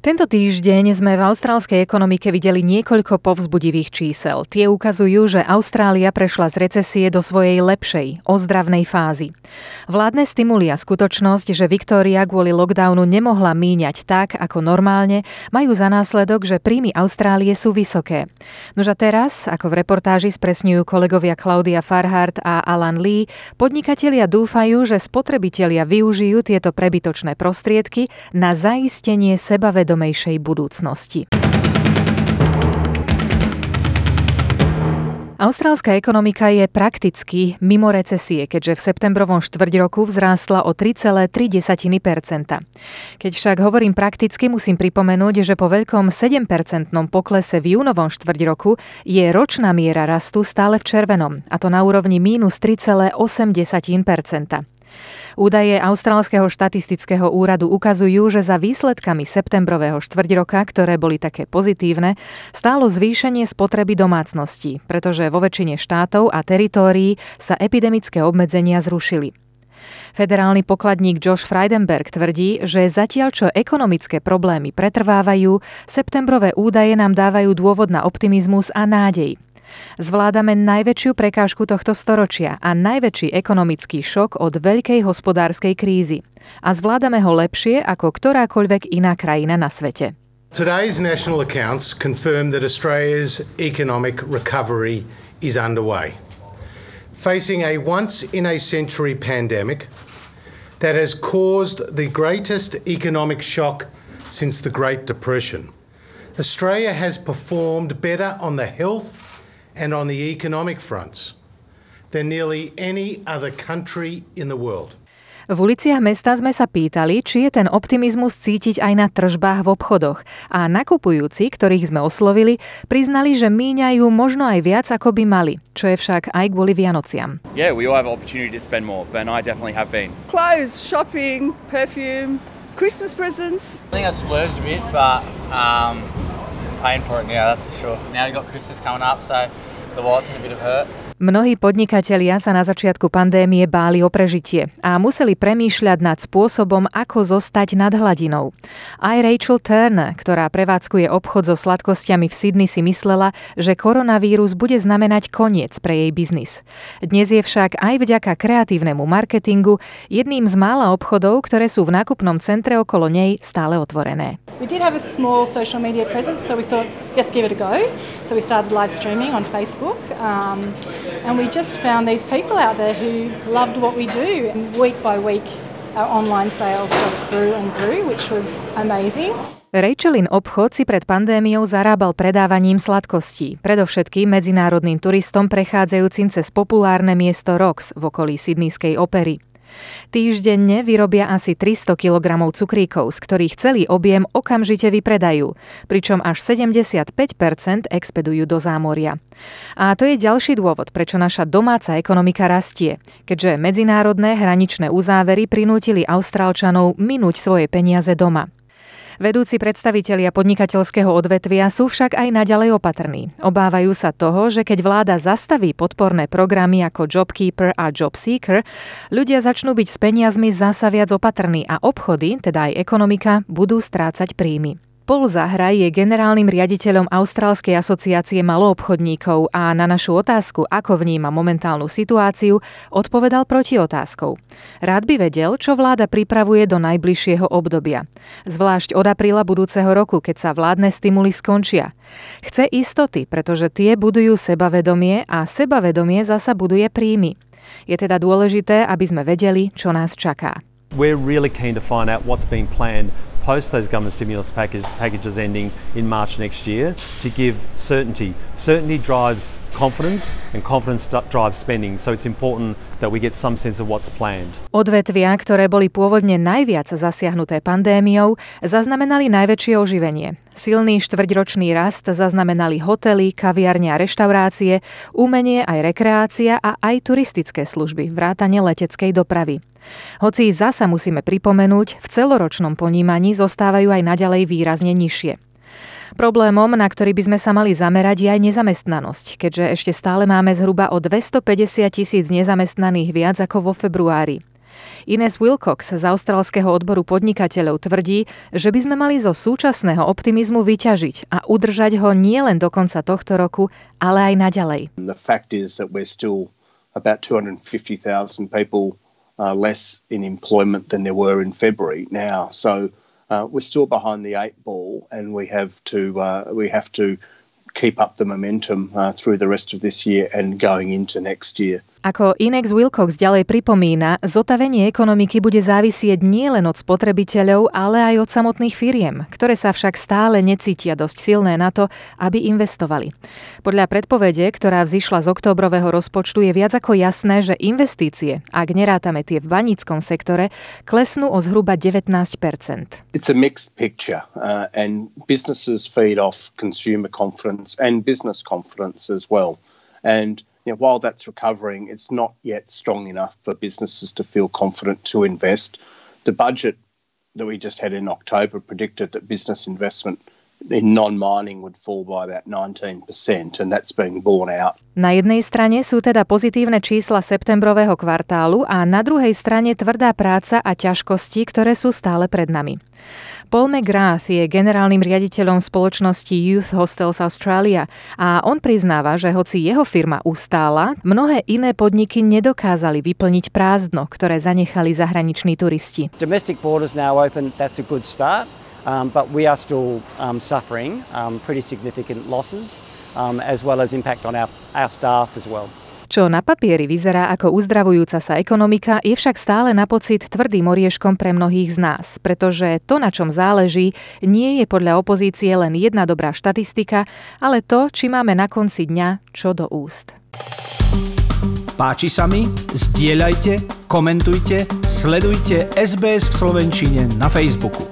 Tento týždeň sme v austrálskej ekonomike videli niekoľko povzbudivých čísel. Tie ukazujú, že Austrália prešla z recesie do svojej lepšej, ozdravnej fázy. Vládne stimuly a skutočnosť, že Viktória kvôli lockdownu nemohla míňať tak, ako normálne, majú za následok, že príjmy Austrálie sú vysoké. Nož a teraz, ako v reportáži spresňujú kolegovia Claudia Farhart a Alan Lee, podnikatelia dúfajú, že spotrebitelia využijú tieto prebytočné prostriedky na zaistenie sebavedomia sebavedomejšej budúcnosti. Austrálska ekonomika je prakticky mimo recesie, keďže v septembrovom štvrť roku vzrástla o 3,3 Keď však hovorím prakticky, musím pripomenúť, že po veľkom 7-percentnom poklese v júnovom štvrť roku je ročná miera rastu stále v červenom, a to na úrovni mínus 3,8 Údaje Austrálskeho štatistického úradu ukazujú, že za výsledkami septembrového štvrťroka, ktoré boli také pozitívne, stálo zvýšenie spotreby domácností, pretože vo väčšine štátov a teritórií sa epidemické obmedzenia zrušili. Federálny pokladník Josh Freidenberg tvrdí, že zatiaľ čo ekonomické problémy pretrvávajú, septembrové údaje nám dávajú dôvod na optimizmus a nádej. Zvládame najväčšiu prekážku tohto storočia a najväčší ekonomický šok od veľkej hospodárskej krízy. A zvládame ho lepšie ako ktorákoľvek iná krajina na svete. Today's national accounts confirm that Australia's economic recovery is underway. Facing a once in a century pandemic that has caused the greatest economic shock since the Great Depression, Australia has performed better on the health and on the economic fronts than nearly any other country in the world. V uliciach mesta sme sa pýtali, či je ten optimizmus cítiť aj na tržbách v obchodoch a nakupujúci, ktorých sme oslovili, priznali, že míňajú možno aj viac, ako by mali, čo je však aj kvôli Vianociam. Yeah, we all have opportunity to spend more, but I definitely have been. Clothes, shopping, perfume, Christmas presents. I think I splurged a bit, but um, paying for it now, that's for sure. Now you've got Christmas coming up, so the wallet's in a bit of hurt. Mnohí podnikatelia sa na začiatku pandémie báli o prežitie a museli premýšľať nad spôsobom, ako zostať nad hladinou. Aj Rachel Turner, ktorá prevádzkuje obchod so sladkosťami v Sydney, si myslela, že koronavírus bude znamenať koniec pre jej biznis. Dnes je však aj vďaka kreatívnemu marketingu jedným z mála obchodov, ktoré sú v nákupnom centre okolo nej stále otvorené. We did have a small social media presence, so we thought, let's give it a go. So we started live streaming on Facebook. Um, And we just found these people out there who loved what we do. And week by week, our online sales just grew and grew, which was amazing. Rachelin obchod si pred pandémiou zarábal predávaním sladkostí, predovšetkým medzinárodným turistom prechádzajúcim cez populárne miesto Rox v okolí Sydneyskej opery. Týždenne vyrobia asi 300 kg cukríkov, z ktorých celý objem okamžite vypredajú, pričom až 75% expedujú do zámoria. A to je ďalší dôvod, prečo naša domáca ekonomika rastie, keďže medzinárodné hraničné uzávery prinútili Austrálčanov minúť svoje peniaze doma. Vedúci predstavitelia podnikateľského odvetvia sú však aj naďalej opatrní. Obávajú sa toho, že keď vláda zastaví podporné programy ako JobKeeper a JobSeeker, ľudia začnú byť s peniazmi zasa viac opatrní a obchody, teda aj ekonomika, budú strácať príjmy. Paul Zahraj je generálnym riaditeľom Austrálskej asociácie maloobchodníkov a na našu otázku, ako vníma momentálnu situáciu, odpovedal proti otázkou. Rád by vedel, čo vláda pripravuje do najbližšieho obdobia. Zvlášť od apríla budúceho roku, keď sa vládne stimuly skončia. Chce istoty, pretože tie budujú sebavedomie a sebavedomie zasa buduje príjmy. Je teda dôležité, aby sme vedeli, čo nás čaká. We're really keen to find out what's being planned post those government stimulus package, packages ending in March next year to give certainty. Certainty drives confidence and confidence drives spending, so it's important that we get some sense of what's planned. Odvetvia, ktoré boli pôvodne najviac zasiahnuté pandémiou, zaznamenali najväčšie oživenie. Silný štvrťročný rast zaznamenali hotely, kaviarne a reštaurácie, umenie aj rekreácia a aj turistické služby, vrátane leteckej dopravy. Hoci zasa musíme pripomenúť, v celoročnom ponímaní zostávajú aj naďalej výrazne nižšie. Problémom, na ktorý by sme sa mali zamerať, je aj nezamestnanosť, keďže ešte stále máme zhruba o 250 tisíc nezamestnaných viac ako vo februári. Ines Wilcox z australského odboru podnikateľov tvrdí, že by sme mali zo súčasného optimizmu vyťažiť a udržať ho nielen do konca tohto roku, ale aj naďalej. The fact is that we're still about 250,000 people uh, less in employment than there were in February now. So uh, we're still behind the eight ball, and we have to uh, we have to keep up the momentum uh, through the rest of this year and going into next year. Ako Inex Wilcox ďalej pripomína, zotavenie ekonomiky bude závisieť nielen od spotrebiteľov, ale aj od samotných firiem, ktoré sa však stále necítia dosť silné na to, aby investovali. Podľa predpovede, ktorá vzýšla z októbrového rozpočtu, je viac ako jasné, že investície, ak nerátame tie v baníckom sektore, klesnú o zhruba 19 It's a mixed picture uh, and businesses feed off consumer confidence and business confidence as well. And you know, while that's recovering, it's not yet strong enough for businesses to feel confident to invest. The budget that we just had in October predicted that business investment in non-mining would fall by about 19% and that's being borne out. Na jednej strane sú teda pozitívne čísla septembrového kvartálu a na druhej strane tvrdá práca a ťažkosti, ktoré sú stále pred nami. Paul McGrath je generálnym riaditeľom spoločnosti Youth Hostels Australia a on priznáva, že hoci jeho firma ustála, mnohé iné podniky nedokázali vyplniť prázdno, ktoré zanechali zahraniční turisti. Domestic borders now open, that's a good start, um, but we are still um, suffering um, pretty significant losses um, as well as impact on our, our staff as well. Čo na papieri vyzerá ako uzdravujúca sa ekonomika, je však stále na pocit tvrdým orieškom pre mnohých z nás, pretože to, na čom záleží, nie je podľa opozície len jedna dobrá štatistika, ale to, či máme na konci dňa čo do úst. Páči sa mi? Zdieľajte, komentujte, sledujte SBS v Slovenčine na Facebooku.